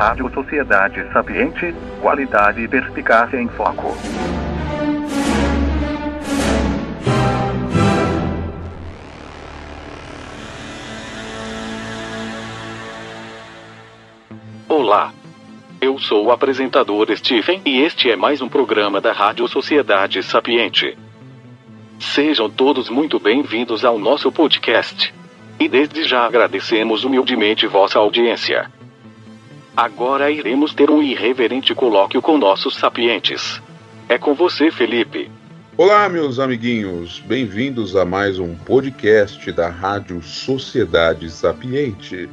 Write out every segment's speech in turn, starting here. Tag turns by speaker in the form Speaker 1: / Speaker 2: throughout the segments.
Speaker 1: Rádio Sociedade Sapiente, qualidade e perspicácia em foco.
Speaker 2: Olá. Eu sou o apresentador Stephen e este é mais um programa da Rádio Sociedade Sapiente. Sejam todos muito bem-vindos ao nosso podcast. E desde já agradecemos humildemente vossa audiência. Agora iremos ter um irreverente colóquio com nossos sapientes. É com você, Felipe.
Speaker 3: Olá, meus amiguinhos, bem-vindos a mais um podcast da Rádio Sociedade Sapiente.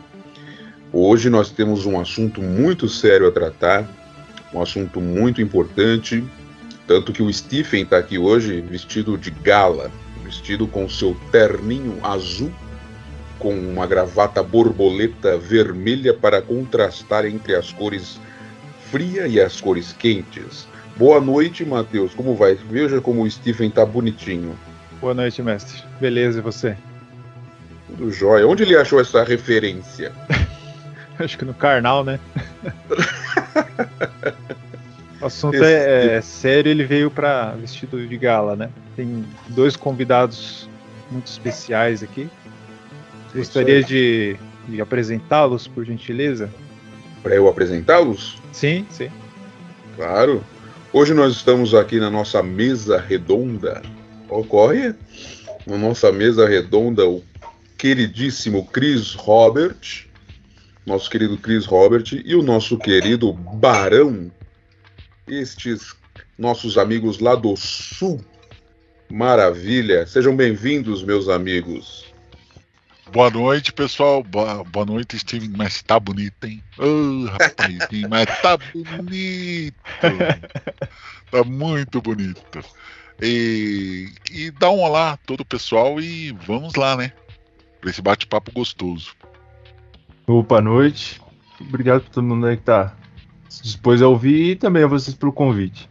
Speaker 3: Hoje nós temos um assunto muito sério a tratar, um assunto muito importante, tanto que o Stephen está aqui hoje vestido de gala, vestido com seu terninho azul, com uma gravata borboleta vermelha para contrastar entre as cores fria e as cores quentes. Boa noite, Matheus. Como vai? Veja como o Stephen tá bonitinho.
Speaker 4: Boa noite, mestre. Beleza, e você?
Speaker 3: Tudo jóia. Onde ele achou essa referência?
Speaker 4: Acho que no Karnal, né? o assunto Esse... é, é, sério, ele veio para vestido de gala, né? Tem dois convidados muito especiais aqui. Gostaria de, de apresentá-los, por gentileza?
Speaker 3: Para eu apresentá-los?
Speaker 4: Sim, sim.
Speaker 3: Claro. Hoje nós estamos aqui na nossa mesa redonda. Ocorre na nossa mesa redonda o queridíssimo Chris Robert nosso querido Chris Robert e o nosso querido Barão, estes nossos amigos lá do Sul. Maravilha! Sejam bem-vindos, meus amigos.
Speaker 5: Boa noite, pessoal. Boa, boa noite, Steven. Mas tá bonito, hein? Oh, rapazinho, mas tá bonito. Tá muito bonito. E, e dá um olá a todo o pessoal e vamos lá, né? Pra esse bate-papo gostoso.
Speaker 4: Boa noite. Obrigado por todo mundo aí que tá se dispôs a ouvir e também a vocês pelo convite.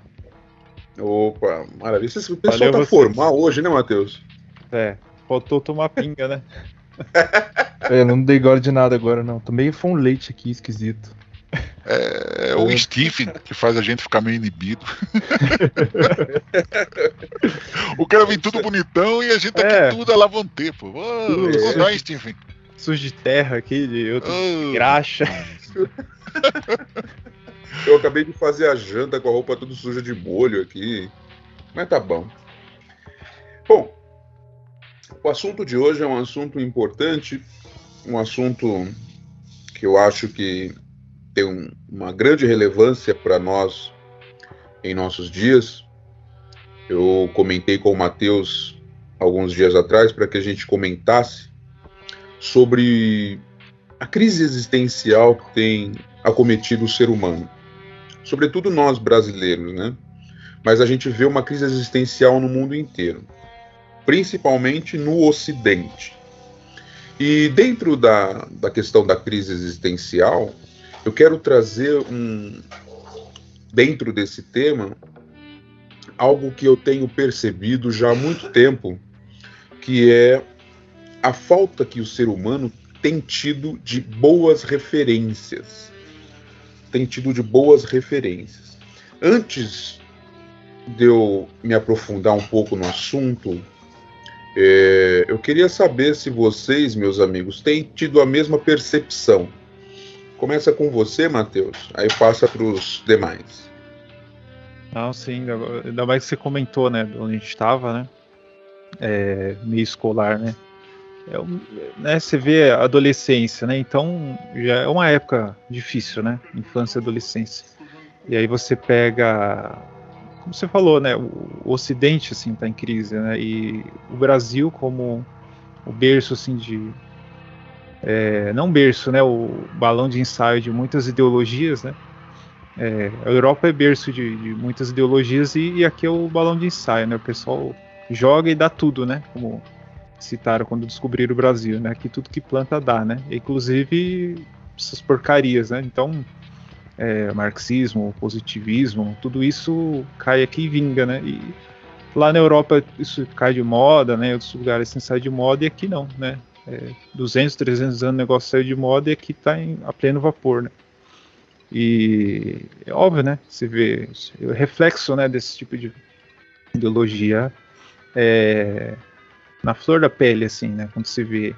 Speaker 3: Opa, maravilha. O pessoal Valeu tá vocês. formal hoje, né, Matheus?
Speaker 4: É, faltou tomar pinga, né? é, não dei gole de nada agora, não. Tomei um leite aqui, esquisito.
Speaker 5: É, é o. Stephen que faz a gente ficar meio inibido. o cara vem tudo bonitão e a gente tá é. aqui tudo a lavantê, pô. Oh, é.
Speaker 4: Stephen sujo de terra aqui, de outro oh. graxa.
Speaker 3: Eu acabei de fazer a janta com a roupa toda suja de molho aqui. Mas tá bom. Bom, o assunto de hoje é um assunto importante, um assunto que eu acho que tem um, uma grande relevância para nós em nossos dias. Eu comentei com o Matheus alguns dias atrás para que a gente comentasse sobre a crise existencial que tem acometido o ser humano, sobretudo nós brasileiros, né? Mas a gente vê uma crise existencial no mundo inteiro, principalmente no Ocidente. E dentro da, da questão da crise existencial, eu quero trazer um, dentro desse tema algo que eu tenho percebido já há muito tempo, que é a falta que o ser humano tem tido de boas referências. Tem tido de boas referências. Antes de eu me aprofundar um pouco no assunto, é, eu queria saber se vocês, meus amigos, têm tido a mesma percepção. Começa com você, Matheus, aí passa para os demais.
Speaker 4: Não, sim, ainda mais que você comentou, né, onde a gente estava, né, é, meio escolar, né, é, né, você vê a adolescência, né? Então já é uma época difícil, né? Infância e adolescência. E aí você pega, como você falou, né? O, Ocidente assim está em crise, né? E o Brasil como o berço assim de é, não berço, né? O balão de ensaio de muitas ideologias, né? É, a Europa é berço de, de muitas ideologias e, e, aqui é o balão de ensaio, né? O pessoal joga e dá tudo, né? Como citaram quando descobriram o Brasil, né? Que tudo que planta dá, né? Inclusive essas porcarias, né? Então, é, marxismo, positivismo, tudo isso cai aqui e vinga, né? E lá na Europa isso cai de moda, né? Em outros lugares assim sai de moda e aqui não, né? É, 200, 300 anos o negócio saiu de moda e aqui está a pleno vapor, né? E é óbvio, né? Você vê o reflexo né, desse tipo de ideologia é, na flor da pele, assim, né? Quando você vê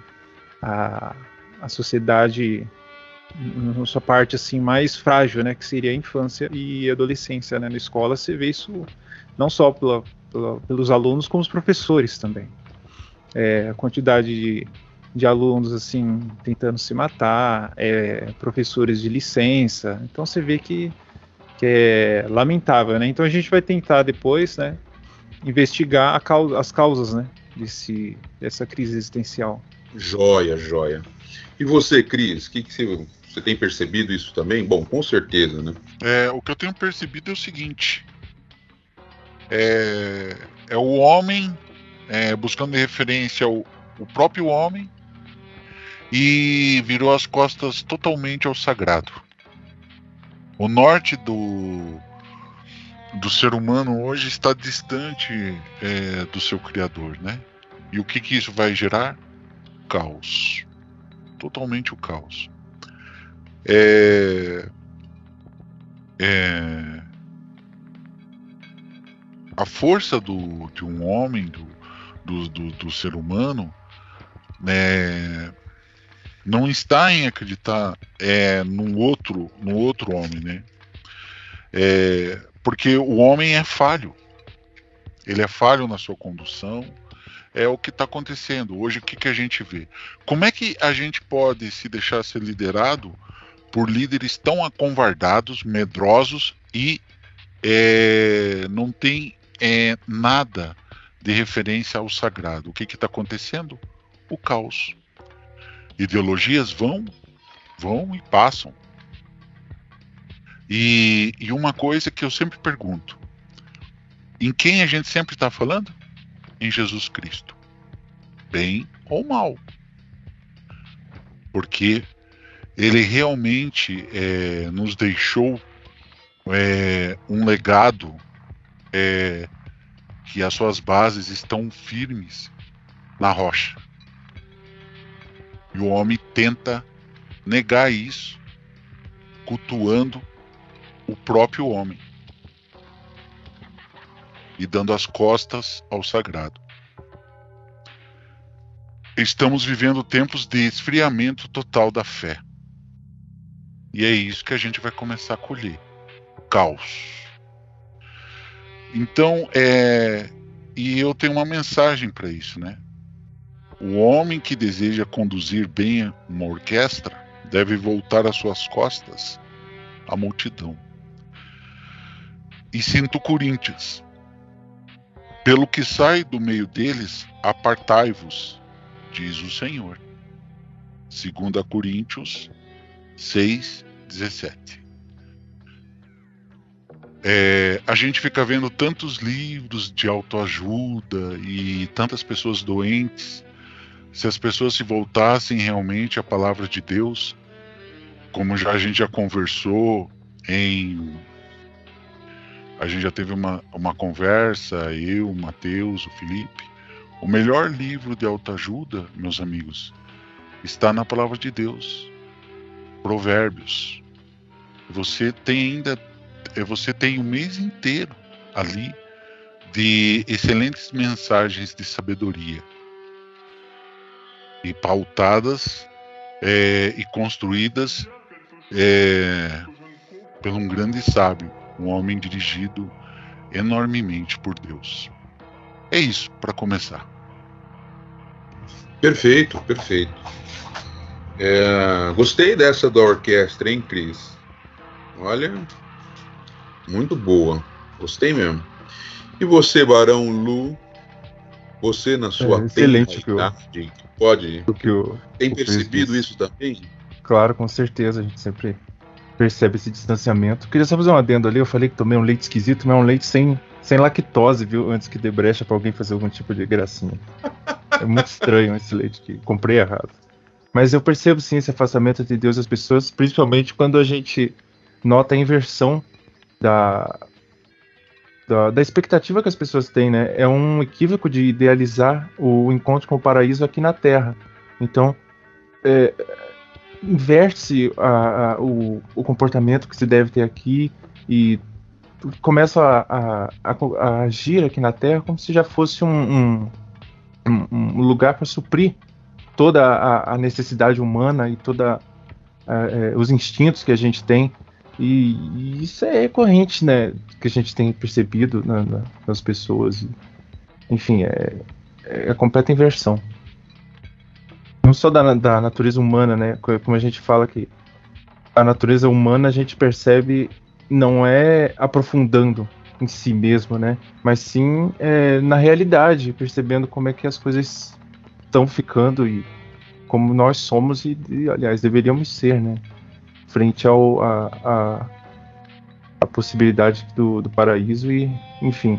Speaker 4: a, a sociedade sua parte assim mais frágil, né, que seria a infância e adolescência, né, na escola você vê isso não só pela, pela, pelos alunos como os professores também, é, a quantidade de, de, alunos assim tentando se matar, é, professores de licença, então você vê que, que é lamentável, né, então a gente vai tentar depois, né, investigar causa, as causas, né, desse, dessa crise existencial.
Speaker 3: Joia, joia. E você, Cris, o que, que você, você, tem percebido isso também? Bom, com certeza, né?
Speaker 5: É, o que eu tenho percebido é o seguinte: é, é o homem é, buscando referência ao o próprio homem e virou as costas totalmente ao sagrado. O norte do, do ser humano hoje está distante é, do seu criador, né? E o que, que isso vai gerar? Caos. Totalmente o caos. É, é, a força do, de um homem, do, do, do, do ser humano, né, não está em acreditar é, num outro, no outro homem, né? É, porque o homem é falho. Ele é falho na sua condução, é o que está acontecendo. Hoje, o que, que a gente vê? Como é que a gente pode se deixar ser liderado por líderes tão acovardados, medrosos e é, não tem é, nada de referência ao sagrado? O que está acontecendo? O caos. Ideologias vão, vão e passam. E, e uma coisa que eu sempre pergunto: em quem a gente sempre está falando? Em Jesus Cristo, bem ou mal, porque ele realmente é, nos deixou é, um legado é, que as suas bases estão firmes na rocha. E o homem tenta negar isso, cultuando o próprio homem e dando as costas ao sagrado. Estamos vivendo tempos de esfriamento total da fé. E é isso que a gente vai começar a colher: caos. Então, é. E eu tenho uma mensagem para isso, né? O homem que deseja conduzir bem uma orquestra deve voltar às suas costas à multidão. E sinto Coríntios, pelo que sai do meio deles, apartai-vos, diz o Senhor. 2 Coríntios 6, 17. É, a gente fica vendo tantos livros de autoajuda e tantas pessoas doentes. Se as pessoas se voltassem realmente à palavra de Deus, como já a gente já conversou em a gente já teve uma, uma conversa, eu, o Matheus, o Felipe. O melhor livro de autoajuda, meus amigos, está na palavra de Deus. Provérbios. Você tem ainda, é, você tem o mês inteiro ali de excelentes mensagens de sabedoria e pautadas é, e construídas é, por um grande sábio um homem dirigido enormemente por Deus. É isso para começar.
Speaker 3: Perfeito, perfeito. É, gostei dessa da orquestra, hein, Cris? Olha, muito boa. Gostei mesmo. E você, Barão Lu? Você na sua
Speaker 6: é, excelente que eu,
Speaker 3: pode
Speaker 6: que eu,
Speaker 3: tem percebido isso também?
Speaker 6: Claro, com certeza a gente sempre percebe esse distanciamento. Queria só fazer um adendo ali, eu falei que tomei um leite esquisito, mas é um leite sem, sem lactose, viu? Antes que dê brecha pra alguém fazer algum tipo de gracinha. É muito estranho esse leite que comprei errado. Mas eu percebo sim esse afastamento de Deus das pessoas, principalmente quando a gente nota a inversão da, da, da, expectativa que as pessoas têm, né? É um equívoco de idealizar o encontro com o paraíso aqui na Terra. Então, é, inverte a, a, o, o comportamento que se deve ter aqui e começa a, a, a, agir aqui na Terra como se já fosse um, um, um lugar para suprir toda a, a, necessidade humana e toda é, os instintos que a gente tem e, e, isso é recorrente, né, que a gente tem percebido na, na, nas pessoas. Enfim, é, é a completa inversão. Não só da, da natureza humana, né, como a gente fala que a natureza humana a gente percebe não é aprofundando em si mesmo, né? Mas sim é, na realidade, percebendo como é que as coisas estão ficando e como nós somos e, e aliás, deveríamos ser, né? Frente ao a, a, a possibilidade do, do, paraíso e, enfim,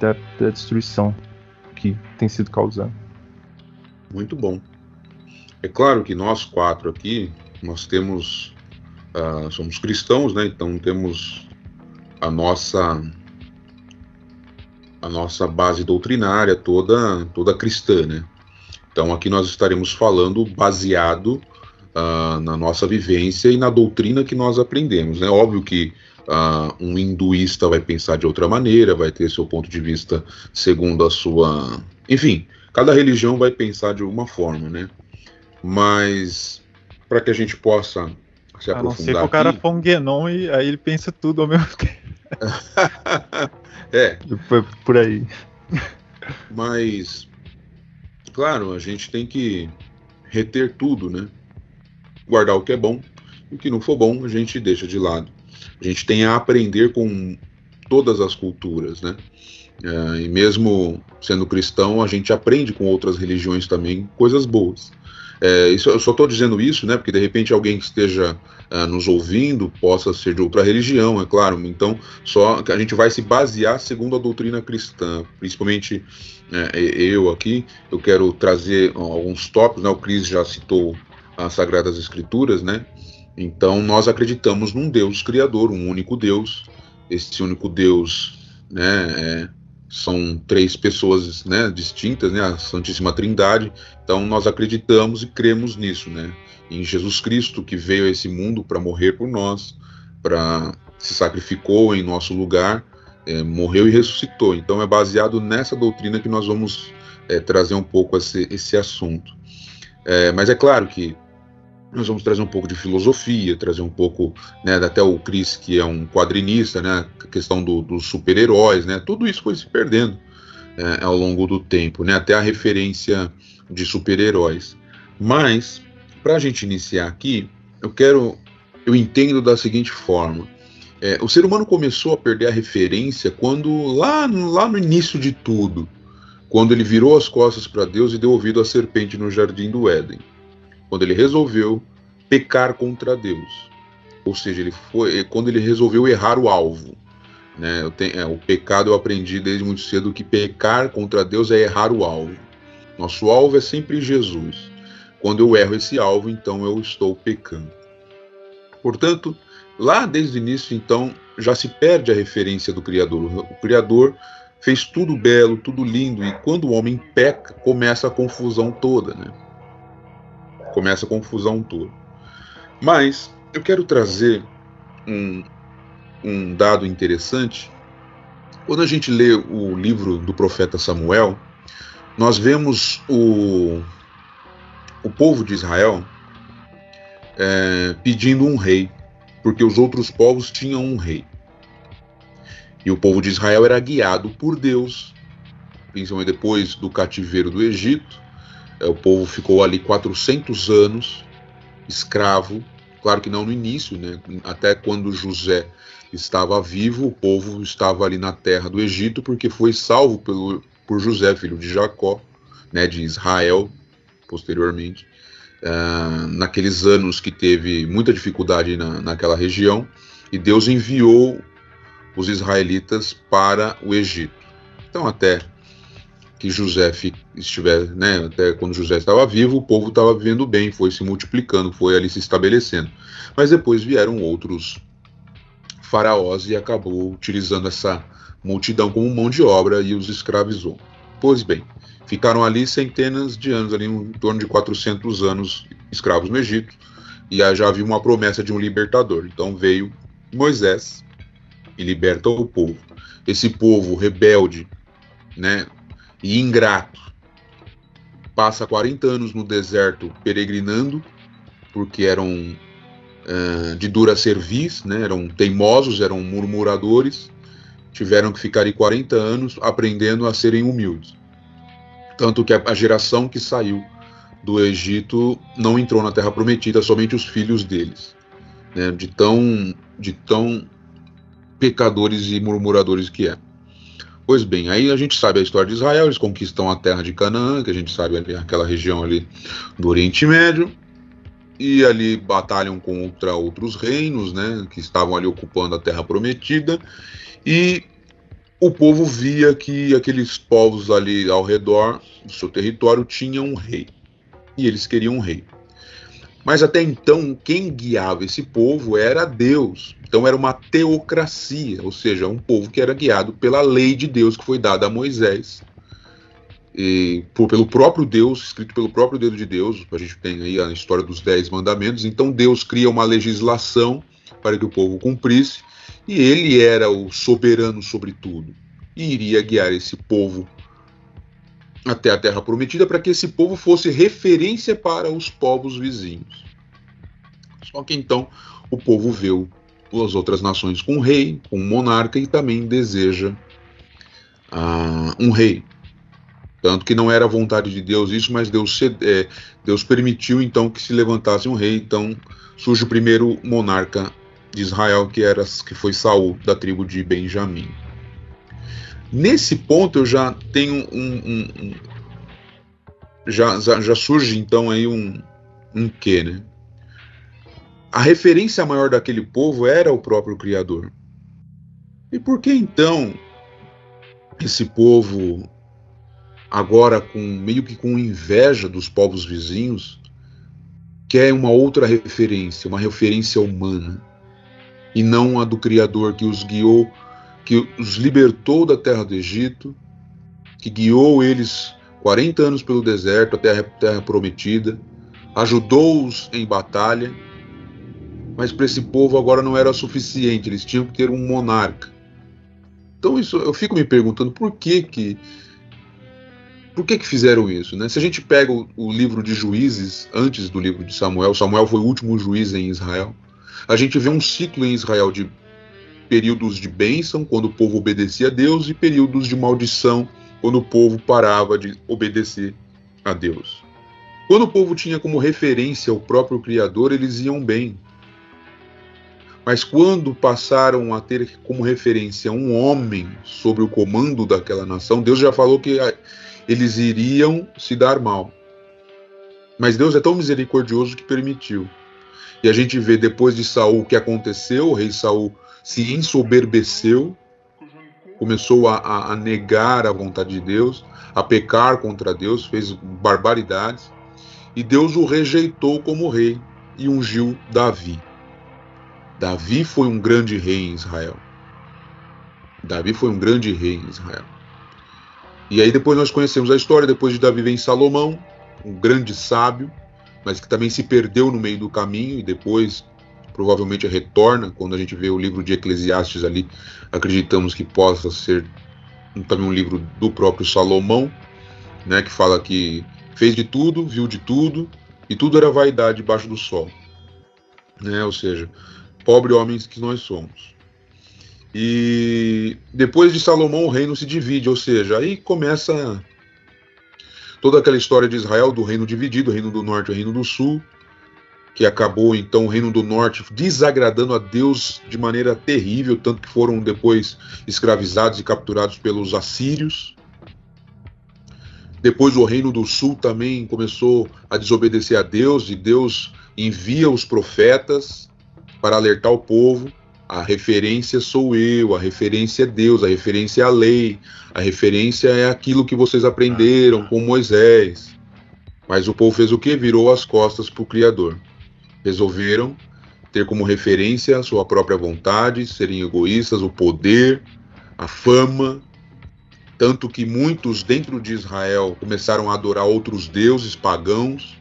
Speaker 6: da, da destruição que tem sido causada.
Speaker 3: Muito bom. É claro que nós quatro aqui, nós temos uh, somos cristãos, né? Então temos a nossa a nossa base doutrinária toda toda cristã, né? Então aqui nós estaremos falando baseado uh, na nossa vivência e na doutrina que nós aprendemos, né? Óbvio que uh, um hinduísta vai pensar de outra maneira, vai ter seu ponto de vista segundo a sua, enfim, cada religião vai pensar de uma forma, né? Mas para que a gente possa se
Speaker 4: a não ser que o cara for um Genon e aí ele pensa tudo ao mesmo tempo.
Speaker 3: é.
Speaker 6: Foi por aí.
Speaker 3: Mas, claro, a gente tem que reter tudo, né? Guardar o que é bom e o que não for bom a gente deixa de lado. A gente tem a aprender com todas as culturas, né? É, e mesmo sendo cristão, a gente aprende com outras religiões também coisas boas. É, isso, eu só estou dizendo isso, né? Porque de repente alguém que esteja uh, nos ouvindo possa ser de outra religião, é claro. Então, só que a gente vai se basear segundo a doutrina cristã, principalmente é, eu aqui. Eu quero trazer alguns tópicos, né? O Cris já citou as Sagradas Escrituras, né? Então, nós acreditamos num Deus criador, um único Deus. Esse único Deus, né? É, são três pessoas né, distintas, né, a Santíssima Trindade. Então nós acreditamos e cremos nisso, né, em Jesus Cristo que veio a esse mundo para morrer por nós, para se sacrificou em nosso lugar, é, morreu e ressuscitou. Então é baseado nessa doutrina que nós vamos é, trazer um pouco esse, esse assunto. É, mas é claro que nós vamos trazer um pouco de filosofia, trazer um pouco, né, até o Chris, que é um quadrinista, né, a questão do, dos super-heróis, né, tudo isso foi se perdendo é, ao longo do tempo, né, até a referência de super-heróis. Mas, para a gente iniciar aqui, eu quero, eu entendo da seguinte forma, é, o ser humano começou a perder a referência quando, lá, lá no início de tudo, quando ele virou as costas para Deus e deu ouvido à serpente no jardim do Éden quando ele resolveu pecar contra Deus. Ou seja, ele foi quando ele resolveu errar o alvo. Né? Tenho, é, o pecado eu aprendi desde muito cedo que pecar contra Deus é errar o alvo. Nosso alvo é sempre Jesus. Quando eu erro esse alvo, então eu estou pecando. Portanto, lá desde o início, então, já se perde a referência do Criador. O Criador fez tudo belo, tudo lindo, e quando o homem peca, começa a confusão toda, né? Começa a confusão toda. Mas eu quero trazer um, um dado interessante. Quando a gente lê o livro do profeta Samuel, nós vemos o, o povo de Israel é, pedindo um rei, porque os outros povos tinham um rei. E o povo de Israel era guiado por Deus, principalmente depois do cativeiro do Egito, o povo ficou ali 400 anos escravo. Claro que não no início, né? Até quando José estava vivo, o povo estava ali na terra do Egito, porque foi salvo pelo, por José, filho de Jacó, né, de Israel, posteriormente. Uh, naqueles anos que teve muita dificuldade na, naquela região, e Deus enviou os israelitas para o Egito. Então, até que José estiver, né, até quando José estava vivo, o povo estava vivendo bem, foi se multiplicando, foi ali se estabelecendo. Mas depois vieram outros faraós e acabou utilizando essa multidão como mão de obra e os escravizou. Pois bem, ficaram ali centenas de anos, ali em torno de 400 anos escravos no Egito. e já havia uma promessa de um libertador. Então veio Moisés e liberta o povo. Esse povo rebelde, né, e ingrato, passa 40 anos no deserto peregrinando, porque eram uh, de dura cerviz, né, eram teimosos, eram murmuradores, tiveram que ficar aí 40 anos aprendendo a serem humildes. Tanto que a geração que saiu do Egito não entrou na Terra Prometida, somente os filhos deles, né, de tão de tão pecadores e murmuradores que é. Pois bem, aí a gente sabe a história de Israel, eles conquistam a terra de Canaã, que a gente sabe ali, aquela região ali do Oriente Médio, e ali batalham contra outros reinos, né, que estavam ali ocupando a terra prometida, e o povo via que aqueles povos ali ao redor do seu território tinham um rei, e eles queriam um rei. Mas até então, quem guiava esse povo era Deus. Então era uma teocracia, ou seja, um povo que era guiado pela lei de Deus que foi dada a Moisés. E, por, pelo próprio Deus, escrito pelo próprio dedo de Deus, a gente tem aí a história dos Dez Mandamentos. Então Deus cria uma legislação para que o povo cumprisse, e ele era o soberano sobre tudo, e iria guiar esse povo até a terra prometida para que esse povo fosse referência para os povos vizinhos. Só que então o povo vê as outras nações com um rei, com um monarca e também deseja uh, um rei. Tanto que não era vontade de Deus isso, mas Deus, é, Deus permitiu então que se levantasse um rei. Então surge o primeiro monarca de Israel, que era que foi Saul da tribo de Benjamim. Nesse ponto eu já tenho um, um, um já, já surge então aí um um quê, né? A referência maior daquele povo era o próprio Criador. E por que então esse povo agora com meio que com inveja dos povos vizinhos quer uma outra referência, uma referência humana e não a do Criador que os guiou que os libertou da terra do Egito, que guiou eles 40 anos pelo deserto até a terra prometida, ajudou-os em batalha, mas para esse povo agora não era suficiente, eles tinham que ter um monarca. Então isso, eu fico me perguntando por que que por que que fizeram isso, né? Se a gente pega o, o livro de Juízes antes do livro de Samuel, Samuel foi o último juiz em Israel. A gente vê um ciclo em Israel de períodos de bênção, quando o povo obedecia a Deus, e períodos de maldição, quando o povo parava de obedecer a Deus. Quando o povo tinha como referência o próprio Criador, eles iam bem. Mas quando passaram a ter como referência um homem sobre o comando daquela nação, Deus já falou que eles iriam se dar mal. Mas Deus é tão misericordioso que permitiu. E a gente vê depois de Saul o que aconteceu, o rei Saul se ensoberbeceu, começou a, a, negar a vontade de Deus, a pecar contra Deus, fez barbaridades, e Deus o rejeitou como rei e ungiu Davi. Davi foi um grande rei em Israel. Davi foi um grande rei em Israel. E aí depois nós conhecemos a história, depois de Davi vem Salomão, um grande sábio, mas que também se perdeu no meio do caminho e depois provavelmente retorna quando a gente vê o livro de Eclesiastes ali. Acreditamos que possa ser também um livro do próprio Salomão, né, que fala que fez de tudo, viu de tudo e tudo era vaidade debaixo do sol, né? Ou seja, pobre homens que nós somos. E depois de Salomão o reino se divide, ou seja, aí começa toda aquela história de Israel do reino dividido, reino do norte e reino do sul, que acabou então o Reino do Norte desagradando a Deus de maneira terrível, tanto que foram depois escravizados e capturados pelos assírios. Depois o Reino do Sul também começou a desobedecer a Deus e Deus envia os profetas para alertar o povo. A referência sou eu, a referência é Deus, a referência é a lei, a referência é aquilo que vocês aprenderam com Moisés. Mas o povo fez o que? Virou as costas para o Criador resolveram ter como referência a sua própria vontade, serem egoístas, o poder, a fama, tanto que muitos dentro de Israel começaram a adorar outros deuses pagãos,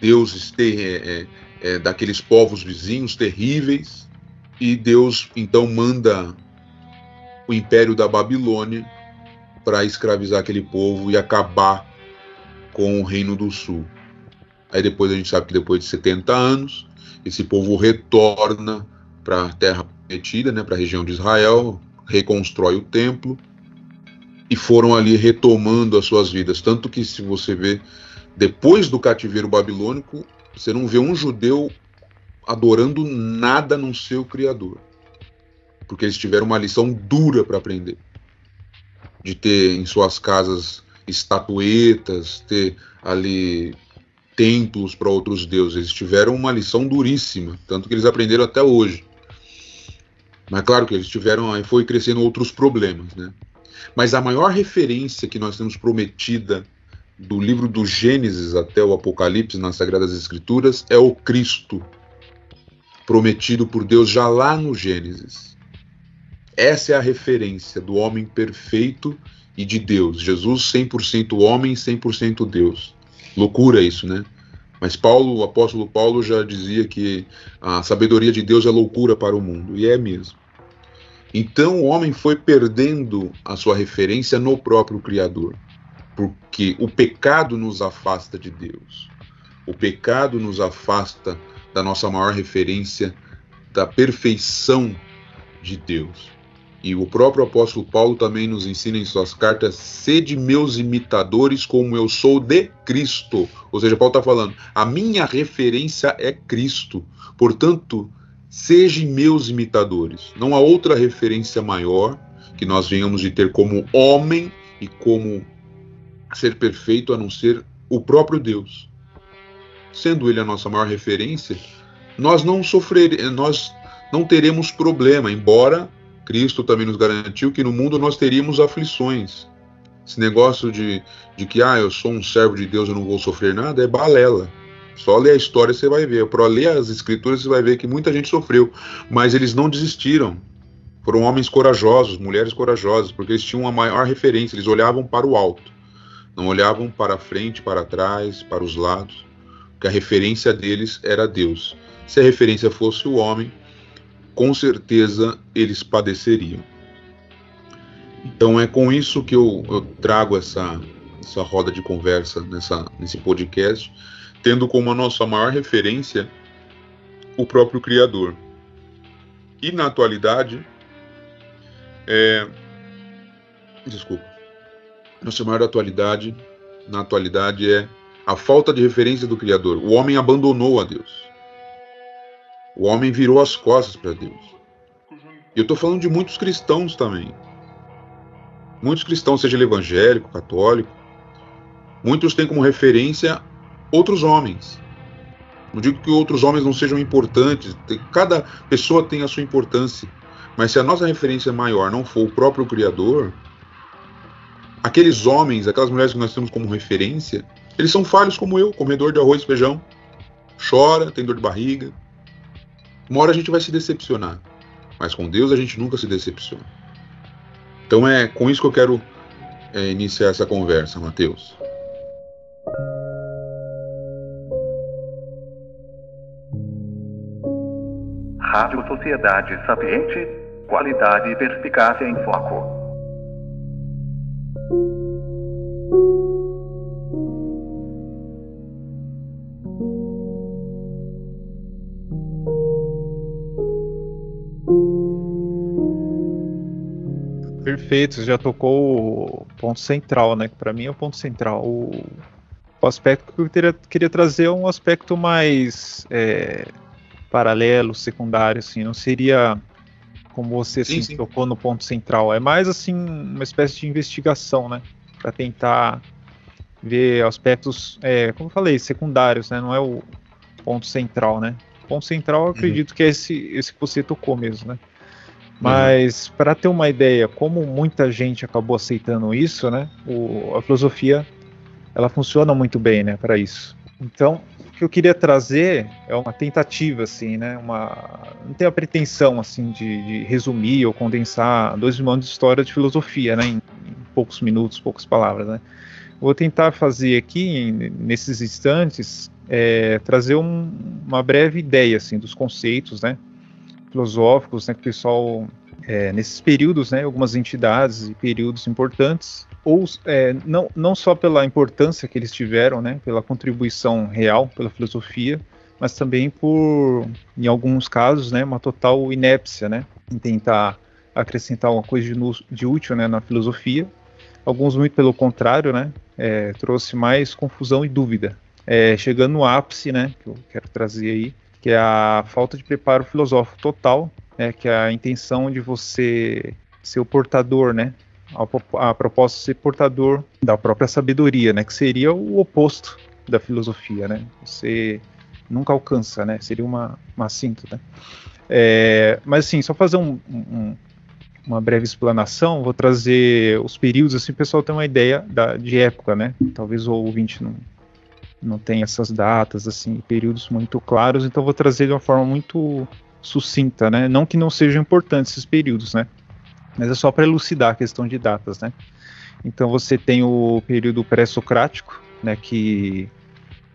Speaker 3: deuses ter, é, é, é, daqueles povos vizinhos terríveis, e Deus então manda o império da Babilônia para escravizar aquele povo e acabar com o reino do sul. Aí depois a gente sabe que depois de 70 anos, esse povo retorna para a terra prometida, né, para a região de Israel, reconstrói o templo e foram ali retomando as suas vidas. Tanto que, se você vê, depois do cativeiro babilônico, você não vê um judeu adorando nada no seu Criador. Porque eles tiveram uma lição dura para aprender. De ter em suas casas estatuetas, ter ali templos para outros deuses. Eles tiveram uma lição duríssima, tanto que eles aprenderam até hoje. Mas claro que eles tiveram, aí foi crescendo outros problemas, né? Mas a maior referência que nós temos prometida do livro do Gênesis até o Apocalipse nas Sagradas Escrituras é o Cristo, prometido por Deus já lá no Gênesis. Essa é a referência do homem perfeito e de Deus. Jesus 100% homem, 100% Deus. Loucura isso, né? Mas Paulo, o apóstolo Paulo já dizia que a sabedoria de Deus é loucura para o mundo, e é mesmo. Então o homem foi perdendo a sua referência no próprio Criador, porque o pecado nos afasta de Deus. O pecado nos afasta da nossa maior referência, da perfeição de Deus. E o próprio apóstolo Paulo também nos ensina em suas cartas: sede meus imitadores, como eu sou de Cristo. Ou seja, Paulo está falando: a minha referência é Cristo. Portanto, sejam meus imitadores. Não há outra referência maior que nós venhamos de ter como homem e como ser perfeito a não ser o próprio Deus. Sendo ele a nossa maior referência, nós não sofreremos, nós não teremos problema, embora Cristo também nos garantiu que no mundo nós teríamos aflições. Esse negócio de, de que, ah, eu sou um servo de Deus, eu não vou sofrer nada, é balela. Só ler a história você vai ver. Para ler as escrituras você vai ver que muita gente sofreu, mas eles não desistiram. Foram homens corajosos, mulheres corajosas, porque eles tinham uma maior referência, eles olhavam para o alto. Não olhavam para frente, para trás, para os lados, porque a referência deles era Deus. Se a referência fosse o homem, com certeza eles padeceriam. Então é com isso que eu, eu trago essa, essa roda de conversa nessa, nesse podcast, tendo como a nossa maior referência o próprio Criador. E na atualidade, é, desculpa, nossa maior atualidade, na atualidade é a falta de referência do Criador. O homem abandonou a Deus. O homem virou as costas para Deus. E eu estou falando de muitos cristãos também. Muitos cristãos, seja ele evangélico, católico, muitos têm como referência outros homens. Não digo que outros homens não sejam importantes, cada pessoa tem a sua importância. Mas se a nossa referência maior não for o próprio Criador, aqueles homens, aquelas mulheres que nós temos como referência, eles são falhos como eu, comedor de arroz e feijão. Chora, tem dor de barriga, uma hora a gente vai se decepcionar, mas com Deus a gente nunca se decepciona. Então é com isso que eu quero é, iniciar essa conversa, Mateus.
Speaker 1: Rádio Sociedade Sapiente, qualidade e perspicácia em foco.
Speaker 4: Perfeito, você já tocou o ponto central, né? Para mim é o ponto central. O, o aspecto que eu queria, queria trazer é um aspecto mais é, paralelo, secundário, assim, não seria como você assim, sim, sim. tocou no ponto central. É mais assim uma espécie de investigação, né? Para tentar ver aspectos, é, como eu falei, secundários, né? Não é o ponto central, né? O ponto central, eu uhum. acredito uhum. que é esse, esse que você tocou mesmo, né? Mas uhum. para ter uma ideia, como muita gente acabou aceitando isso, né? O, a filosofia ela funciona muito bem, né? Para isso. Então, o que eu queria trazer é uma tentativa, assim, né? Uma não tenho a pretensão assim de, de resumir ou condensar dois mil anos de história de filosofia, né? Em, em poucos minutos, poucas palavras, né? Vou tentar fazer aqui nesses instantes é, trazer um, uma breve ideia assim dos conceitos, né, filosóficos, né, que o pessoal é, nesses períodos, né, algumas entidades e períodos importantes, ou é, não, não só pela importância que eles tiveram, né, pela contribuição real pela filosofia, mas também por, em alguns casos, né, uma total inépcia, né, em tentar acrescentar alguma coisa de, de útil, né, na filosofia. Alguns muito pelo contrário, né, é, trouxe mais confusão e dúvida. É, chegando no ápice, né, que eu quero trazer aí, que é a falta de preparo filosófico total né, que é a intenção de você ser o portador, né, a, a proposta de ser portador da própria sabedoria, né, que seria o oposto da filosofia, né, você nunca alcança, né, seria uma, uma síntese, né. É, mas assim, só fazer um, um, uma breve explanação, vou trazer os períodos, assim, o pessoal tem uma ideia da, de época, né, talvez o ouvinte não, não tenha essas datas, assim, períodos muito claros, então vou trazer de uma forma muito sucinta, né? Não que não sejam importantes esses períodos, né? Mas é só para elucidar a questão de datas, né? Então você tem o período pré-socrático, né? Que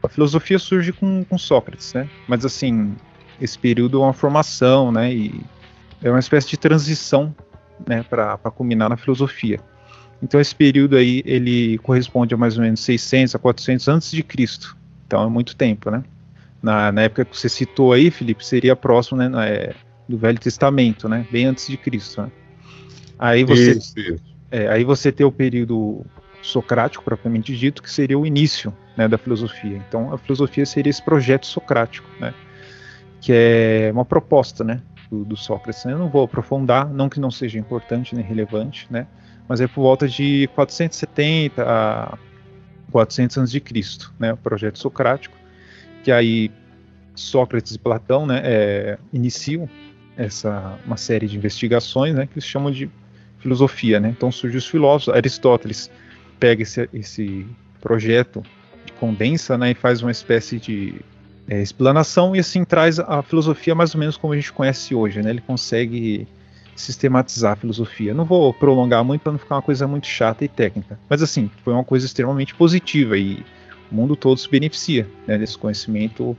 Speaker 4: a filosofia surge com, com Sócrates, né? Mas assim, esse período é uma formação, né? E é uma espécie de transição, né? Para culminar na filosofia. Então esse período aí ele corresponde a mais ou menos 600 a 400 antes de Cristo. Então é muito tempo, né? na, na, época que você citou aí, Felipe, seria próximo né, na, é, do Velho Testamento, né, bem antes de Cristo. Né? Aí você, isso, isso. É, aí você tem o período socrático propriamente dito, que seria o início né, da filosofia. Então, a filosofia seria esse projeto socrático, né, que é uma proposta, né, do, do Sócrates. Eu não vou aprofundar, não que não seja importante nem relevante, né, mas é por volta de 470 a 400 a.C., né, o projeto socrático que aí Sócrates e Platão né, é, iniciam essa uma série de investigações né, que eles chamam de filosofia. Né? Então surge os filósofos, Aristóteles pega esse, esse projeto, condensa né, e faz uma espécie de é, explanação e assim traz a filosofia mais ou menos como a gente conhece hoje. Né? Ele consegue sistematizar a filosofia. Não vou prolongar muito para não ficar uma coisa muito chata e técnica, mas assim foi uma coisa extremamente positiva e o mundo todo se beneficia né, desse conhecimento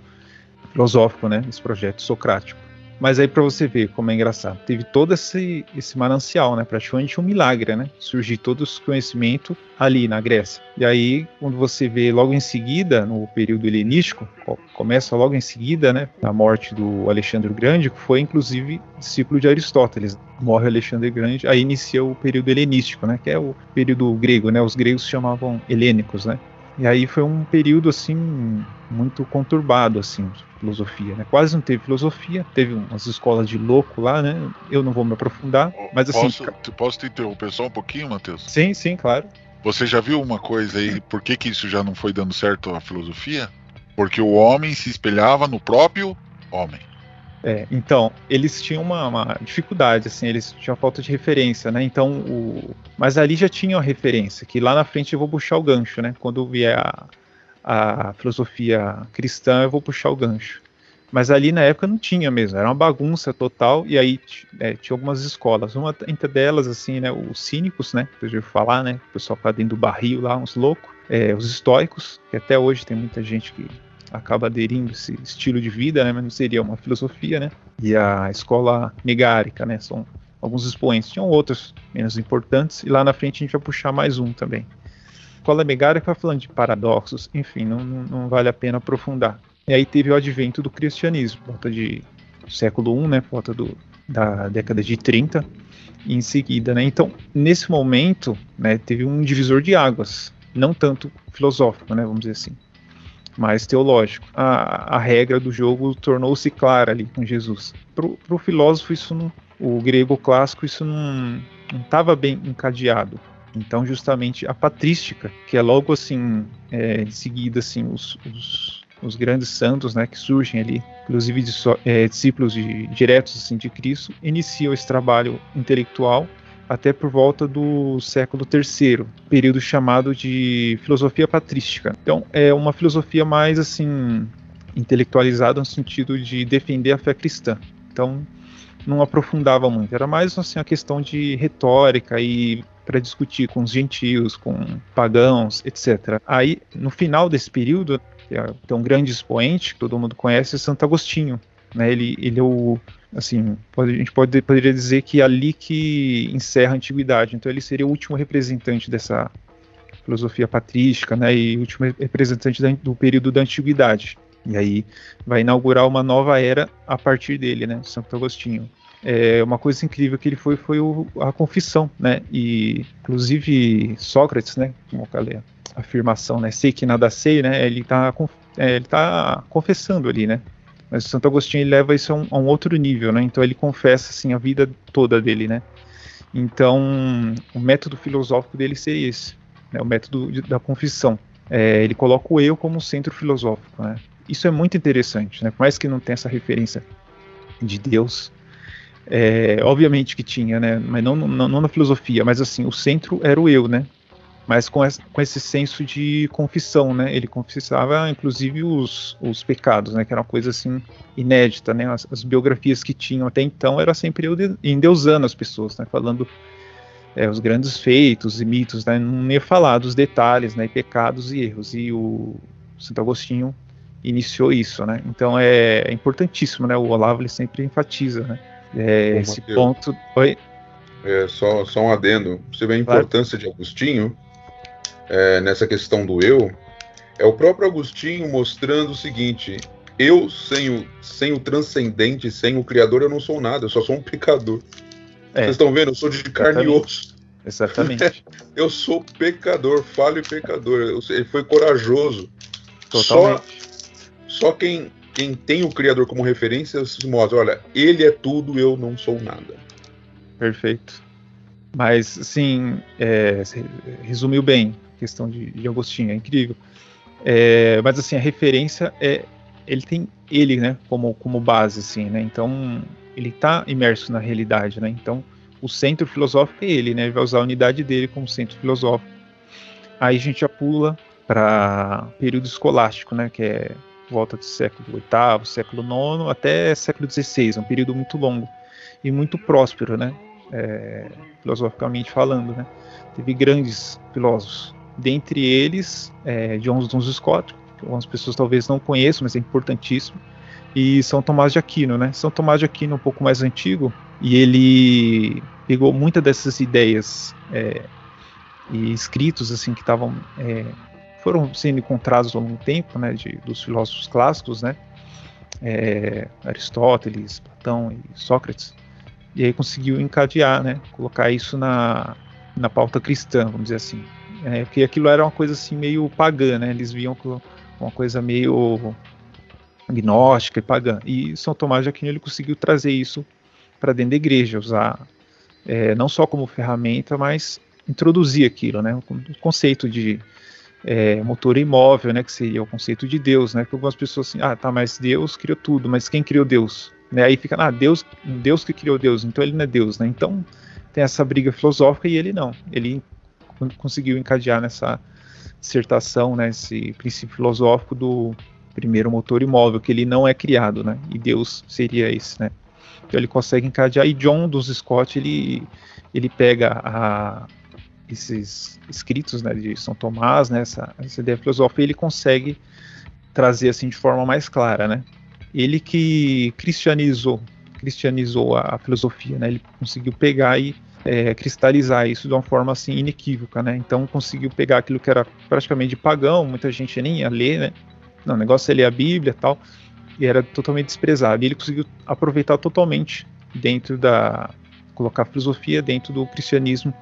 Speaker 4: filosófico, né, desse projeto socrático. Mas aí para você ver como é engraçado, teve todo esse, esse manancial, né, praticamente um milagre, né, surgir todo esse conhecimento ali na Grécia. E aí quando você vê logo em seguida, no período helenístico, começa logo em seguida, né, a morte do Alexandre Grande, que foi inclusive discípulo de Aristóteles. Morre Alexandre Grande, aí inicia o período helenístico, né, que é o período grego, né, os gregos chamavam helênicos, né. E aí foi um período assim muito conturbado assim, filosofia, né? Quase não teve filosofia, teve umas escolas de louco lá, né? Eu não vou me aprofundar, mas assim,
Speaker 5: posso, posso te interromper só um pouquinho, Matheus?
Speaker 4: Sim, sim, claro.
Speaker 5: Você já viu uma coisa aí, por que que isso já não foi dando certo a filosofia? Porque o homem se espelhava no próprio homem.
Speaker 4: É, então, eles tinham uma, uma, dificuldade, assim, eles tinham falta de referência, né? Então, o... mas ali já tinha a referência, que lá na frente eu vou puxar o gancho, né? Quando vier a, a filosofia cristã, eu vou puxar o gancho. Mas ali na época não tinha mesmo, era uma bagunça total, e aí é, tinha algumas escolas, uma entre delas, assim, né, os cínicos, né, que eu falar, né, o pessoal fica dentro do barril lá, uns loucos, é, os estoicos, que até hoje tem muita gente que acaba aderindo esse estilo de vida, né, mas não seria uma filosofia, né? E a escola megárica, né? São alguns expoentes. Tinham outros menos importantes e lá na frente a gente vai puxar mais um também. A escola megárica vai falando de paradoxos, enfim, não, não, vale a pena aprofundar. E aí teve o advento do cristianismo, volta de século I, né? Volta do, da década de 30 e em seguida, né? Então, nesse momento, né, teve um divisor de águas, não tanto filosófico, né, vamos dizer assim mais teológico. A, a regra do jogo tornou-se clara ali com Jesus. Para o filósofo, isso não, o grego clássico, isso não estava bem encadeado. Então, justamente a patrística, que é logo assim, é, em seguida, assim, os, os, os, grandes santos, né, que surgem ali, inclusive de, é, discípulos de, diretos assim, de Cristo, iniciam esse trabalho intelectual até por volta do século III, período chamado de filosofia patrística. Então, é uma filosofia mais assim intelectualizada no sentido de defender a fé cristã. Então, não aprofundava muito, era mais assim a questão de retórica e para discutir com os gentios, com pagãos, etc. Aí, no final desse período, é, tem um grande expoente que todo mundo conhece, é Santo Agostinho. Né? Ele, ele é o, assim, pode, a gente pode, poderia dizer que é ali que encerra a antiguidade. Então ele seria o último representante dessa filosofia patrística, né? E último representante do período da antiguidade. E aí vai inaugurar uma nova era a partir dele, né? Santo Agostinho. É, uma coisa incrível que ele foi foi o, a confissão, né? E inclusive Sócrates, né? Como eu falei, a afirmação, né? Sei que nada sei, né? Ele está é, ele tá confessando ali, né? Mas Santo Agostinho ele leva isso a um, a um, outro nível, né? Então ele confessa assim a vida toda dele, né? Então o método filosófico dele seria esse, né? O método de, da confissão. É, ele coloca o eu como centro filosófico, né? Isso é muito interessante, né? Por mais que não tenha essa referência de Deus, é, obviamente que tinha, né? Mas não, não, não, na filosofia, mas assim, o centro era o eu, né? Mas com, esse, com esse senso de confissão, né? Ele confessava, inclusive, os, os pecados, né? Que era uma coisa assim inédita, né? As, as biografias que tinham até então era sempre endeusando as pessoas, né? Falando é, os grandes feitos e mitos, né? Não ia falar dos detalhes, né? pecados e erros. E o Santo Agostinho iniciou isso, né? Então é, é importantíssimo, né? O Olavo ele sempre enfatiza, né? É, Bom, esse Mateus, ponto. Oi?
Speaker 3: É, só, só um adendo. Você vê a importância claro. de Agostinho é, nessa questão do eu. É o próprio Agostinho mostrando o seguinte: eu sem o, sem o transcendente, sem o Criador, eu não sou nada, eu só sou um pecador. É. Vocês estão vendo? Eu sou de carne e osso.
Speaker 4: Exatamente.
Speaker 3: eu sou pecador, falho e pecador. Ele foi corajoso.
Speaker 4: Totalmente.
Speaker 3: Só, só quem, quem tem o Criador como referência se mostra: olha, ele é tudo, eu não sou nada.
Speaker 4: Perfeito. Mas, assim, é, resumiu bem a questão de, de Agostinho, é incrível. É, mas, assim, a referência é. Ele tem ele, né, como, como base, assim, né? Então, ele está imerso na realidade, né? Então, o centro filosófico é ele, né? Ele vai usar a unidade dele como centro filosófico. Aí a gente já pula para período escolástico, né? Que é volta do século VIII, século IX até século XVI, um período muito longo e muito próspero, né? É, filosoficamente falando, né? Teve grandes filósofos, dentre eles é, John Duns Scott, que algumas pessoas talvez não conheçam, mas é importantíssimo, e São Tomás de Aquino, né? São Tomás de Aquino é um pouco mais antigo e ele pegou muitas dessas ideias é, e escritos assim que estavam é, foram sendo encontrados ao longo do tempo, né, de, dos filósofos clássicos, né, é, Aristóteles, Platão e Sócrates, e aí conseguiu encadear, né, colocar isso na, na pauta cristã, vamos dizer assim, é, porque aquilo era uma coisa assim meio pagã, né, eles viam uma coisa meio gnóstica e pagã, e São Tomás de Aquino ele conseguiu trazer isso para dentro da igreja, usar é, não só como ferramenta, mas introduzir aquilo, né, o conceito de é, motor imóvel, né, que seria o conceito de Deus, né, que algumas pessoas assim, ah, tá, mas Deus criou tudo, mas quem criou Deus? Né, aí fica, ah, Deus, Deus que criou Deus, então ele não é Deus, né, então tem essa briga filosófica e ele não, ele conseguiu encadear nessa dissertação, né, esse princípio filosófico do primeiro motor imóvel, que ele não é criado, né, e Deus seria esse, né, então ele consegue encadear, e John dos Scott, ele, ele pega a, esses escritos né, de São Tomás, né, essa, essa ideia filosófica, ele consegue trazer assim de forma mais clara, né? Ele que cristianizou, cristianizou a, a filosofia, né? Ele conseguiu pegar e é, cristalizar isso de uma forma assim inequívoca, né? Então conseguiu pegar aquilo que era praticamente pagão, muita gente nem ia ler, né? Não, o negócio é ler a Bíblia, tal, e era totalmente desprezado. E ele conseguiu aproveitar totalmente dentro da colocar a filosofia dentro do cristianismo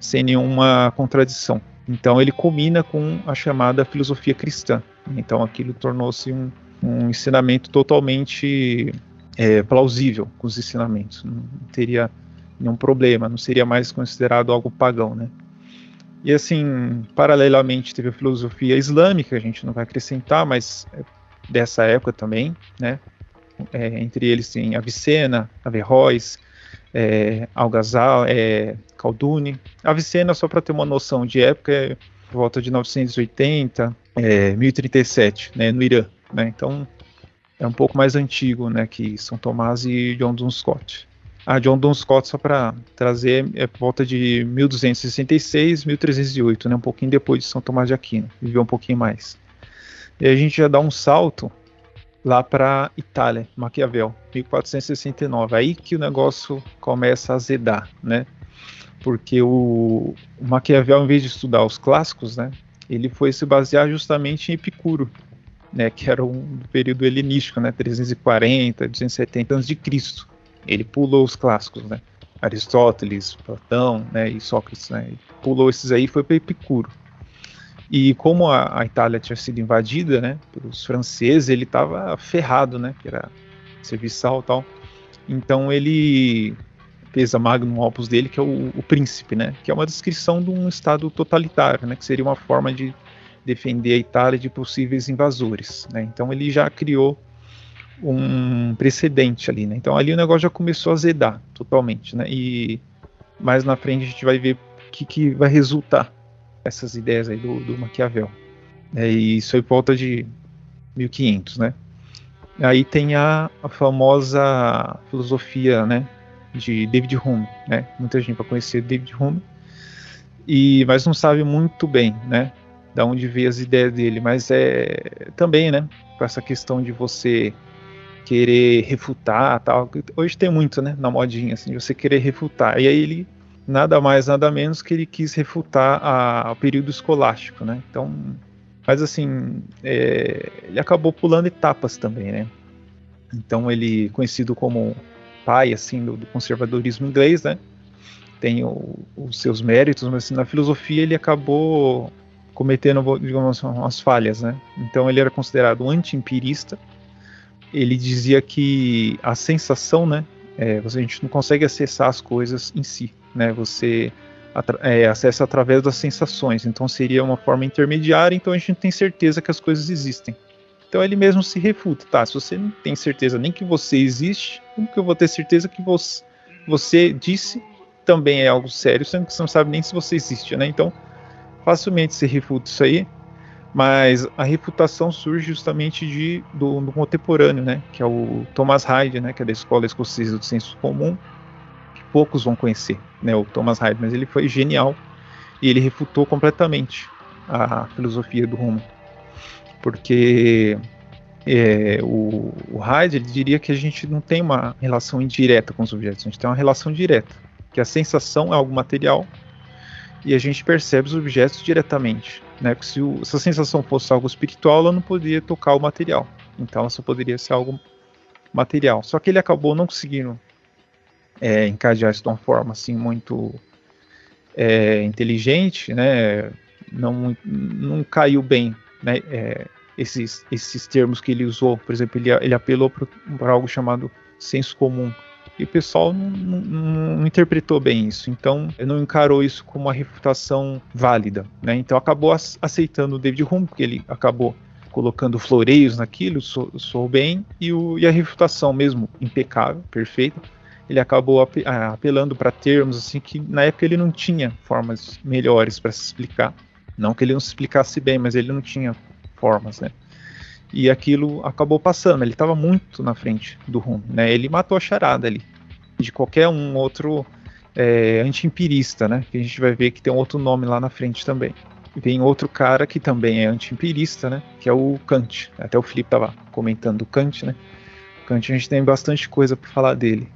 Speaker 4: sem nenhuma contradição. Então ele combina com a chamada filosofia cristã. Então aquilo tornou-se um, um, ensinamento totalmente é, plausível com os ensinamentos. Não teria nenhum problema, não seria mais considerado algo pagão, né? E assim, paralelamente teve a filosofia islâmica, a gente não vai acrescentar, mas dessa época também, né? É, entre eles tem Avicena, Averroes, é, Algazal, é, Calduni. Avicena, só para ter uma noção de época, é por volta de 980, é, 1037, né, no Irã. Né, então é um pouco mais antigo né, que São Tomás e John Duns Scott. Ah, John Duns Scott, só para trazer, é por volta de 1266, 1308, né, um pouquinho depois de São Tomás de Aquino, viveu um pouquinho mais. E a gente já dá um salto lá para Itália, Maquiavel, 1469. Aí que o negócio começa a azedar, né? Porque o, Maquiavel, em vez de estudar os clássicos, né, ele foi se basear justamente em Epicuro, né, que era um período helenístico, né, 340, 270 anos de Cristo. Ele pulou os clássicos, né, Aristóteles, Platão, né, e Sócrates, né, pulou esses aí e foi para Epicuro. E como a, a, Itália tinha sido invadida, né, pelos franceses, ele estava ferrado, né, que era serviçal tal. Então ele fez a magnum opus dele, que é o, o, príncipe, né, que é uma descrição de um estado totalitário, né, que seria uma forma de defender a Itália de possíveis invasores, né. Então ele já criou um precedente ali, né. Então ali o negócio já começou a azedar totalmente, né. E mais na frente a gente vai ver o que, que vai resultar essas ideias aí do, do Maquiavel. É, e isso é volta de 1500, né? Aí tem a, a famosa filosofia, né, de David Hume, né? Muita gente vai conhecer David Hume, e mas não sabe muito bem, né, da onde veio as ideias dele, mas é também, né, com essa questão de você querer refutar, tal. Hoje tem muito, né, na modinha assim, de você querer refutar. E aí ele nada mais, nada menos que ele quis refutar a, o período escolástico, né? Então, mas assim, é, ele acabou pulando etapas também, né? Então ele conhecido como pai assim do, do conservadorismo inglês, né? Tem o, os seus méritos, mas assim, na filosofia ele acabou cometendo, digamos, umas falhas, né? Então ele era considerado um anti-empirista. Ele dizia que a sensação, né? É, a gente não consegue acessar as coisas em si né? Você é, acessa através das sensações, então seria uma forma intermediária, então a gente não tem certeza que as coisas existem. Então ele mesmo se refuta, tá? Se você não tem certeza nem que você existe, como que eu vou ter certeza que você, você disse também é algo sério, sendo que você não sabe nem se você existe, né? Então facilmente se refuta isso aí, mas a refutação surge justamente de, do, do contemporâneo, né? Que é o Thomas Hyde, né? Que é da escola escocesa do senso comum, poucos vão conhecer, né, o Thomas Hyde, mas ele foi genial e ele refutou completamente a filosofia do Hume, porque é, o, o Hyde ele diria que a gente não tem uma relação indireta com os objetos, a gente tem uma relação direta, que a sensação é algo material e a gente percebe os objetos diretamente. Né? Se, o, se a sensação fosse algo espiritual, ela não poderia tocar o material, então ela só poderia ser algo material. Só que ele acabou não conseguindo é, encadear isso de uma forma assim muito é, inteligente, né? Não, não caiu bem, né? É, esses, esses termos que ele usou, por exemplo, ele, ele apelou para algo chamado senso comum. E o pessoal não, não, não, interpretou bem isso, então não encarou isso como uma refutação válida. Né? Então acabou aceitando o David Hume, porque ele acabou colocando floreios naquilo, soou sou bem, e, o, e a refutação mesmo impecável, perfeita, ele acabou apelando para termos assim que na época ele não tinha formas melhores para se explicar. Não que ele não se explicasse bem, mas ele não tinha formas, né? E aquilo acabou passando. Ele estava muito na frente do Rum, né? Ele matou a charada ali de qualquer um outro é, anti-empirista, né? Que a gente vai ver que tem um outro nome lá na frente também. E tem outro cara que também é anti-empirista, né? Que é o Kant. Até o Felipe estava comentando o Kant, né? Kant a gente tem bastante coisa para falar dele.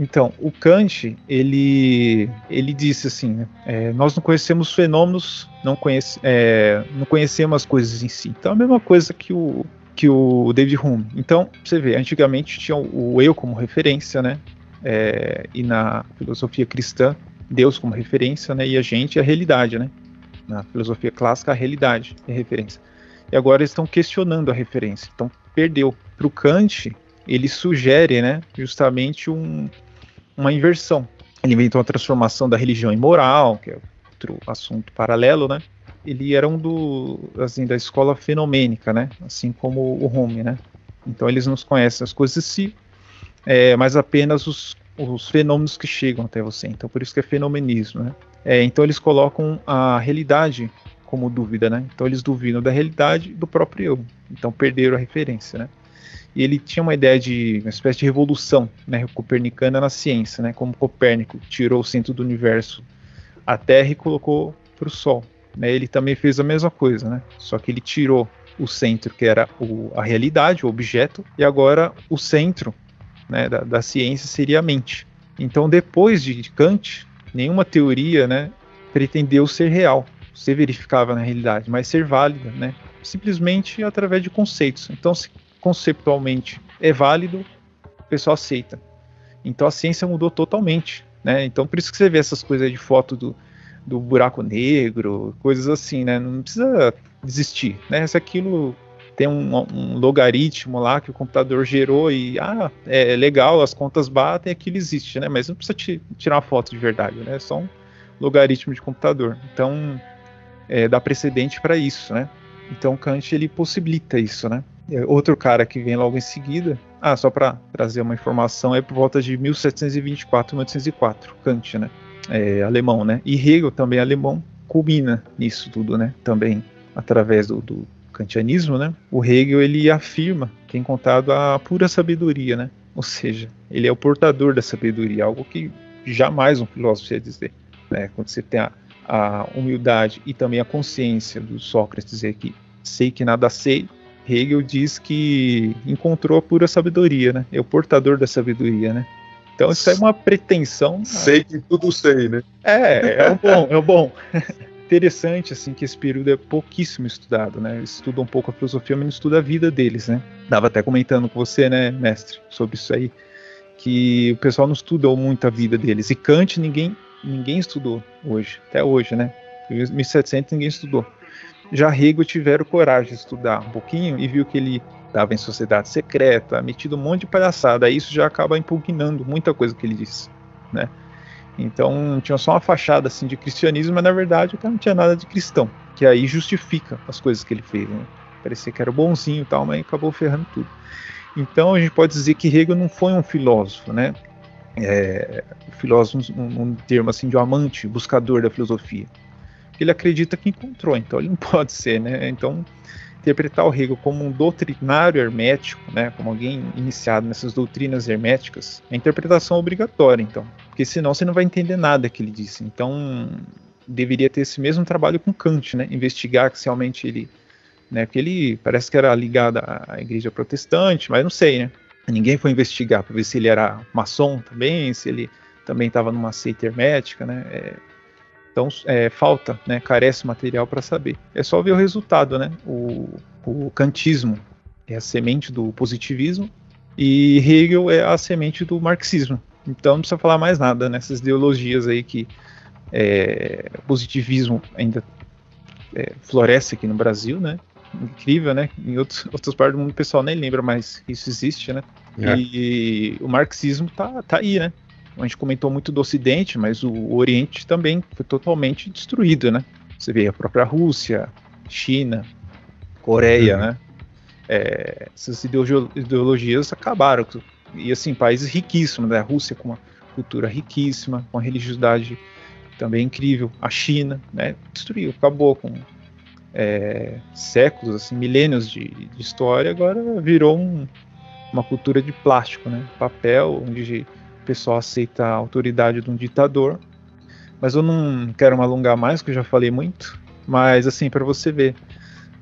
Speaker 4: Então, o Kant, ele, ele disse assim, né, é, nós não conhecemos fenômenos, não, conhece, é, não conhecemos as coisas em si. Então, é a mesma coisa que o, que o David Hume. Então, você vê, antigamente tinha o eu como referência, né, é, e na filosofia cristã, Deus como referência, né, e a gente a realidade, né. Na filosofia clássica, a realidade é referência. E agora eles estão questionando a referência. Então, perdeu. Para o Kant, ele sugere, né, justamente um, uma inversão. Ele inventou a transformação da religião em moral, que é outro assunto paralelo, né? Ele era um do, assim, da escola fenomênica, né? Assim como o Hume, né? Então eles não conhecem as coisas em si, é, mas apenas os, os fenômenos que chegam até você. Então por isso que é fenomenismo, né? É, então eles colocam a realidade como dúvida, né? Então eles duvidam da realidade do próprio eu. Então perderam a referência, né? Ele tinha uma ideia de uma espécie de revolução né, copernicana na ciência, né, como Copérnico tirou o centro do universo a Terra e colocou para o Sol. Né, ele também fez a mesma coisa, né, só que ele tirou o centro que era o, a realidade, o objeto, e agora o centro né, da, da, ciência seria a mente. Então, depois de Kant, nenhuma teoria né, pretendeu ser real, ser verificável na realidade, mas ser válida, né, simplesmente através de conceitos. Então, se conceptualmente é válido, o pessoal aceita. Então, a ciência mudou totalmente. Né? Então, por isso que você vê essas coisas de foto do, do buraco negro, coisas assim, né? Não precisa desistir, né? Se aquilo tem um, um, logaritmo lá que o computador gerou e ah, é legal, as contas batem, aquilo existe, né? Mas não precisa tirar uma foto de verdade, né? É só um logaritmo de computador. Então, é, dá precedente para isso, né? Então, Kant ele possibilita isso, né? É, outro cara que vem logo em seguida, ah, só para trazer uma informação, é por volta de 1724, 1804, Kant, né? É, alemão, né? E Hegel também alemão culmina nisso tudo, né? Também através do, do kantianismo, né, o Hegel ele afirma que é encontrado a pura sabedoria, né? Ou seja, ele é o portador da sabedoria, algo que jamais um filósofo ia dizer. Né? Quando você tem a, a humildade e também a consciência do Sócrates dizer que sei que nada sei, Hegel diz que encontrou a pura sabedoria, né? É o portador da sabedoria, né? Então isso é uma pretensão.
Speaker 3: Sei que tudo sei, né?
Speaker 4: É, é o bom, é o bom. interessante assim que esse período é pouquíssimo estudado, né? Estuda um pouco a filosofia, mas não estuda a vida deles, né? Dava até comentando com você, né, mestre, sobre isso aí, que o pessoal não estudou muito a vida deles. E Kant ninguém ninguém estudou hoje, até hoje, né? Em 1700 ninguém estudou. Já Hegel tiveram coragem de estudar um pouquinho e viu que ele estava em sociedade secreta, metido um monte de palhaçada. Aí isso já acaba impugnando muita coisa que ele disse, né? Então tinha só uma fachada assim de cristianismo, mas na verdade o cara não tinha nada de cristão, que aí justifica as coisas que ele fez. Né? Parecia que era bonzinho e tal, mas acabou ferrando tudo. Então a gente pode dizer que Hegel não foi um filósofo, né? É, filósofo um, um termo assim de um amante, buscador da filosofia. Ele acredita que encontrou, então ele não pode ser, né? Então interpretar o Hegel como um doutrinário hermético, né, como alguém iniciado nessas doutrinas herméticas, é interpretação obrigatória, então, porque senão você não vai entender nada que ele disse. Então, deveria ter esse mesmo trabalho com Kant, né, investigar se realmente ele, né, porque ele parece que era ligado à igreja protestante, mas não sei, né. Ninguém foi investigar para ver se ele era maçom também, se ele também estava numa seita hermética, né. É, então é, falta, né, carece material para saber. É só ver o resultado, né? O, o kantismo é a semente do positivismo e Hegel é a semente do marxismo. Então não precisa falar mais nada nessas ideologias aí que é, o positivismo ainda é, floresce aqui no Brasil, né? Incrível, né? Em outros, outras partes do mundo o pessoal nem lembra mais que isso existe, né? É. E, e o marxismo tá, tá aí, né? A gente comentou muito do Ocidente, mas o Oriente também foi totalmente destruído, né? Você vê a própria Rússia, China, Coreia, uhum. né? É, essas ideologias acabaram. E assim, países riquíssimos, né? A Rússia com uma cultura riquíssima, com uma religiosidade também incrível. A China, né? Destruiu, acabou com é, séculos, assim, milênios de, de, história, agora virou um, uma cultura de plástico, né? Papel, onde pessoal aceita a autoridade de um ditador. Mas eu não quero me alongar mais, que eu já falei muito. Mas assim, para você ver,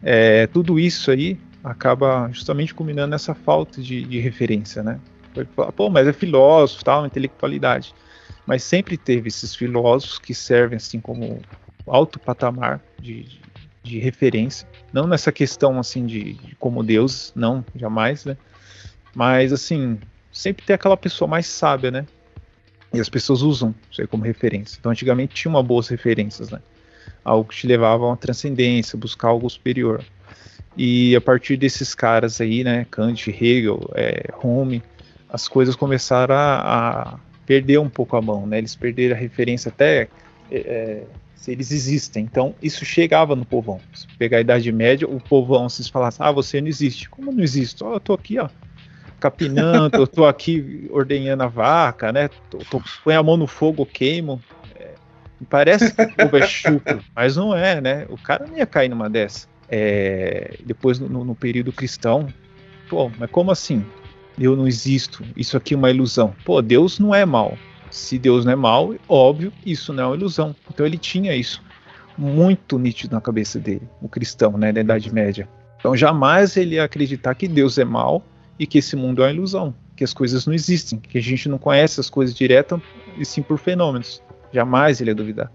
Speaker 4: é, tudo isso aí acaba justamente culminando nessa falta de, de referência, né? Pô, mas é filósofo, tal, intelectualidade. Mas sempre teve esses filósofos que servem assim como alto patamar de, de, de referência. Não nessa questão assim de, de como Deus, não, jamais, né? Mas assim, sempre tem aquela pessoa mais sábia, né? E as pessoas usam isso aí como referência. Então, antigamente tinha uma boas referências, né? Algo que te levava a uma transcendência, buscar algo superior. E a partir desses caras aí, né, Kant, Hegel, é, Hume, as coisas começaram a, a, perder um pouco a mão, né? Eles perderam a referência até é, é se eles existem. Então, isso chegava no povão. Se pegar a Idade Média, o povão se falasse, ah, você não existe. Como não existe? Oh, eu tô aqui, ó, capinando, eu tô aqui ordenhando a vaca, né? Tô, tô, põe a mão no fogo, queimo. É, parece que o povo é chucro, mas não é, né? O cara não ia cair numa dessa. É, depois, no, no, período cristão, pô, mas como assim? Eu não existo, isso aqui é uma ilusão. Pô, Deus não é mal. Se Deus não é mal, óbvio, isso não é uma ilusão. Então ele tinha isso muito nítido na cabeça dele, o cristão, né, da Idade Média. Então jamais ele ia acreditar que Deus é mal e que esse mundo é uma ilusão, que as coisas não existem, que a gente não conhece as coisas direto e sim por fenômenos. Jamais ele ia duvidar.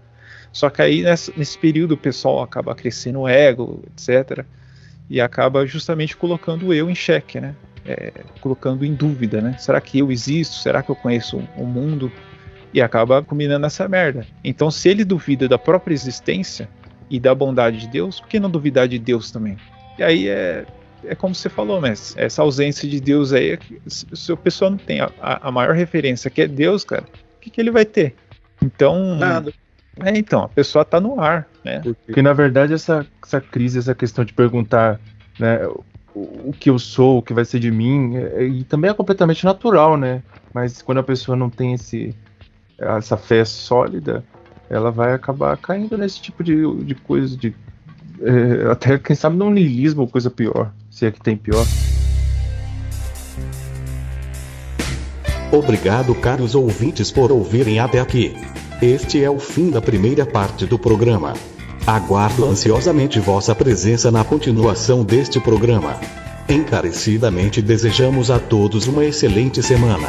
Speaker 4: Só que aí nessa, nesse período o pessoal acaba crescendo o ego, etc. E acaba justamente colocando eu em xeque, né? É, colocando em dúvida, né? Será que eu existo? Será que eu conheço o mundo? E acaba combinando essa merda. Então, se ele duvida da própria existência e da bondade de Deus, por que não duvidar de Deus também? E aí é, é como você falou, mas essa ausência de Deus aí, se a pessoa não tem a, a maior referência que é Deus, cara, o que, que ele vai ter? Então. Nada. É, então, a pessoa está no ar, né?
Speaker 6: Porque na verdade essa, essa crise, essa questão de perguntar né, o, o que eu sou, o que vai ser de mim, é, e também é completamente natural, né? Mas quando a pessoa não tem esse, essa fé sólida, ela vai acabar caindo nesse tipo de, de coisa, de, é, até quem sabe num niilismo ou coisa pior, se é que tem pior.
Speaker 2: Obrigado, caros ouvintes, por ouvirem até aqui. Este é o fim da primeira parte do programa. Aguardo ansiosamente vossa presença na continuação deste programa. Encarecidamente desejamos a todos uma excelente semana.